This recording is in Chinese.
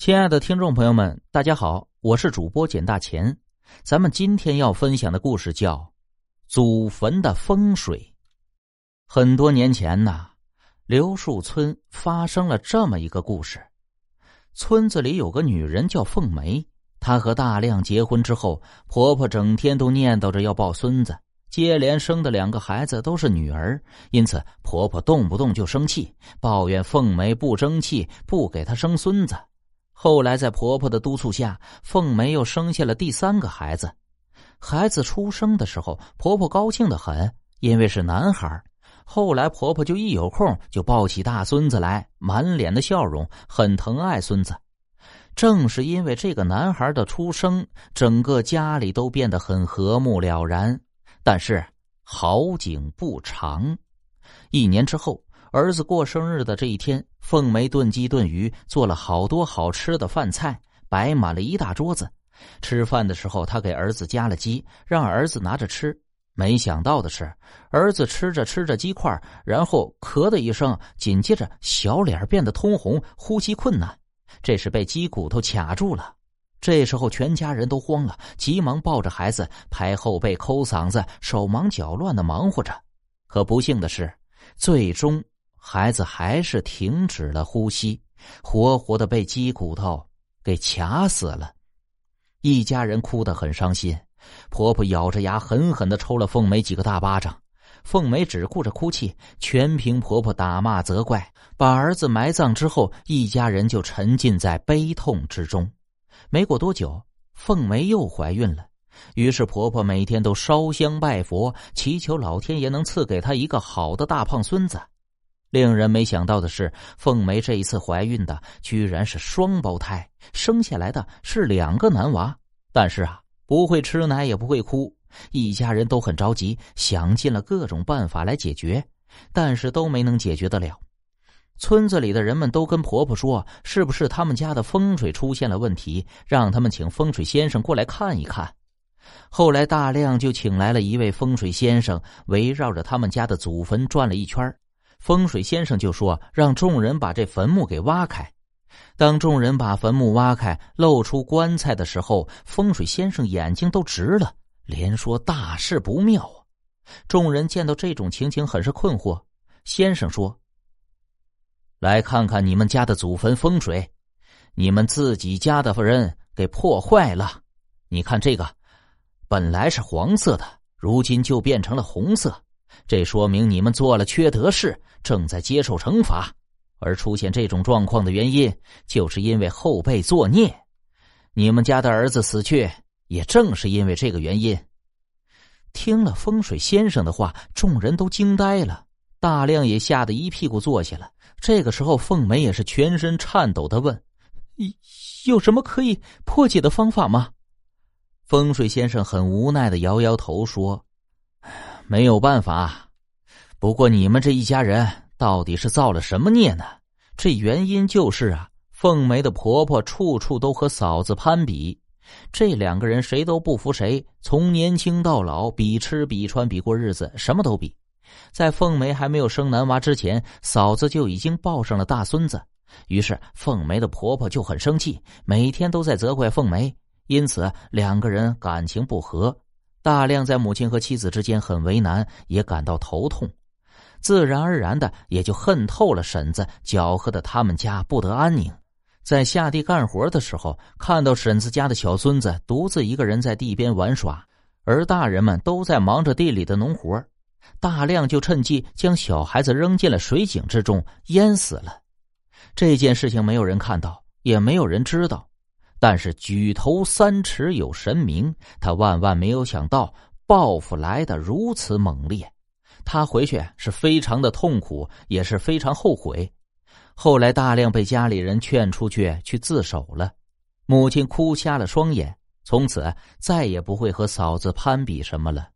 亲爱的听众朋友们，大家好，我是主播简大钱。咱们今天要分享的故事叫《祖坟的风水》。很多年前呐，刘树村发生了这么一个故事：村子里有个女人叫凤梅，她和大亮结婚之后，婆婆整天都念叨着要抱孙子，接连生的两个孩子都是女儿，因此婆婆动不动就生气，抱怨凤梅不争气，不给她生孙子。后来，在婆婆的督促下，凤梅又生下了第三个孩子。孩子出生的时候，婆婆高兴的很，因为是男孩。后来，婆婆就一有空就抱起大孙子来，满脸的笑容，很疼爱孙子。正是因为这个男孩的出生，整个家里都变得很和睦了然。但是好景不长，一年之后。儿子过生日的这一天，凤梅炖鸡炖鱼，做了好多好吃的饭菜，摆满了一大桌子。吃饭的时候，他给儿子夹了鸡，让儿子拿着吃。没想到的是，儿子吃着吃着鸡块，然后咳的一声，紧接着小脸变得通红，呼吸困难。这是被鸡骨头卡住了。这时候，全家人都慌了，急忙抱着孩子，拍后背、抠嗓子，手忙脚乱的忙活着。可不幸的是，最终。孩子还是停止了呼吸，活活的被鸡骨头给卡死了。一家人哭得很伤心，婆婆咬着牙狠狠的抽了凤梅几个大巴掌。凤梅只顾着哭泣，全凭婆婆打骂责怪。把儿子埋葬之后，一家人就沉浸在悲痛之中。没过多久，凤梅又怀孕了，于是婆婆每天都烧香拜佛，祈求老天爷能赐给她一个好的大胖孙子。令人没想到的是，凤梅这一次怀孕的居然是双胞胎，生下来的是两个男娃。但是啊，不会吃奶也不会哭，一家人都很着急，想尽了各种办法来解决，但是都没能解决得了。村子里的人们都跟婆婆说，是不是他们家的风水出现了问题，让他们请风水先生过来看一看。后来大亮就请来了一位风水先生，围绕着他们家的祖坟转了一圈风水先生就说：“让众人把这坟墓给挖开。”当众人把坟墓挖开，露出棺材的时候，风水先生眼睛都直了，连说：“大事不妙啊！”众人见到这种情形，很是困惑。先生说：“来看看你们家的祖坟风水，你们自己家的人给破坏了。你看这个，本来是黄色的，如今就变成了红色。”这说明你们做了缺德事，正在接受惩罚。而出现这种状况的原因，就是因为后辈作孽。你们家的儿子死去，也正是因为这个原因。听了风水先生的话，众人都惊呆了。大亮也吓得一屁股坐下了。这个时候，凤梅也是全身颤抖的问：“有什么可以破解的方法吗？”风水先生很无奈的摇摇头说。没有办法，不过你们这一家人到底是造了什么孽呢？这原因就是啊，凤梅的婆婆处处都和嫂子攀比，这两个人谁都不服谁，从年轻到老，比吃比穿比过日子，什么都比。在凤梅还没有生男娃之前，嫂子就已经抱上了大孙子，于是凤梅的婆婆就很生气，每天都在责怪凤梅，因此两个人感情不和。大亮在母亲和妻子之间很为难，也感到头痛，自然而然的也就恨透了婶子，搅和的他们家不得安宁。在下地干活的时候，看到婶子家的小孙子独自一个人在地边玩耍，而大人们都在忙着地里的农活，大亮就趁机将小孩子扔进了水井之中，淹死了。这件事情没有人看到，也没有人知道。但是举头三尺有神明，他万万没有想到报复来的如此猛烈。他回去是非常的痛苦，也是非常后悔。后来大亮被家里人劝出去去自首了，母亲哭瞎了双眼，从此再也不会和嫂子攀比什么了。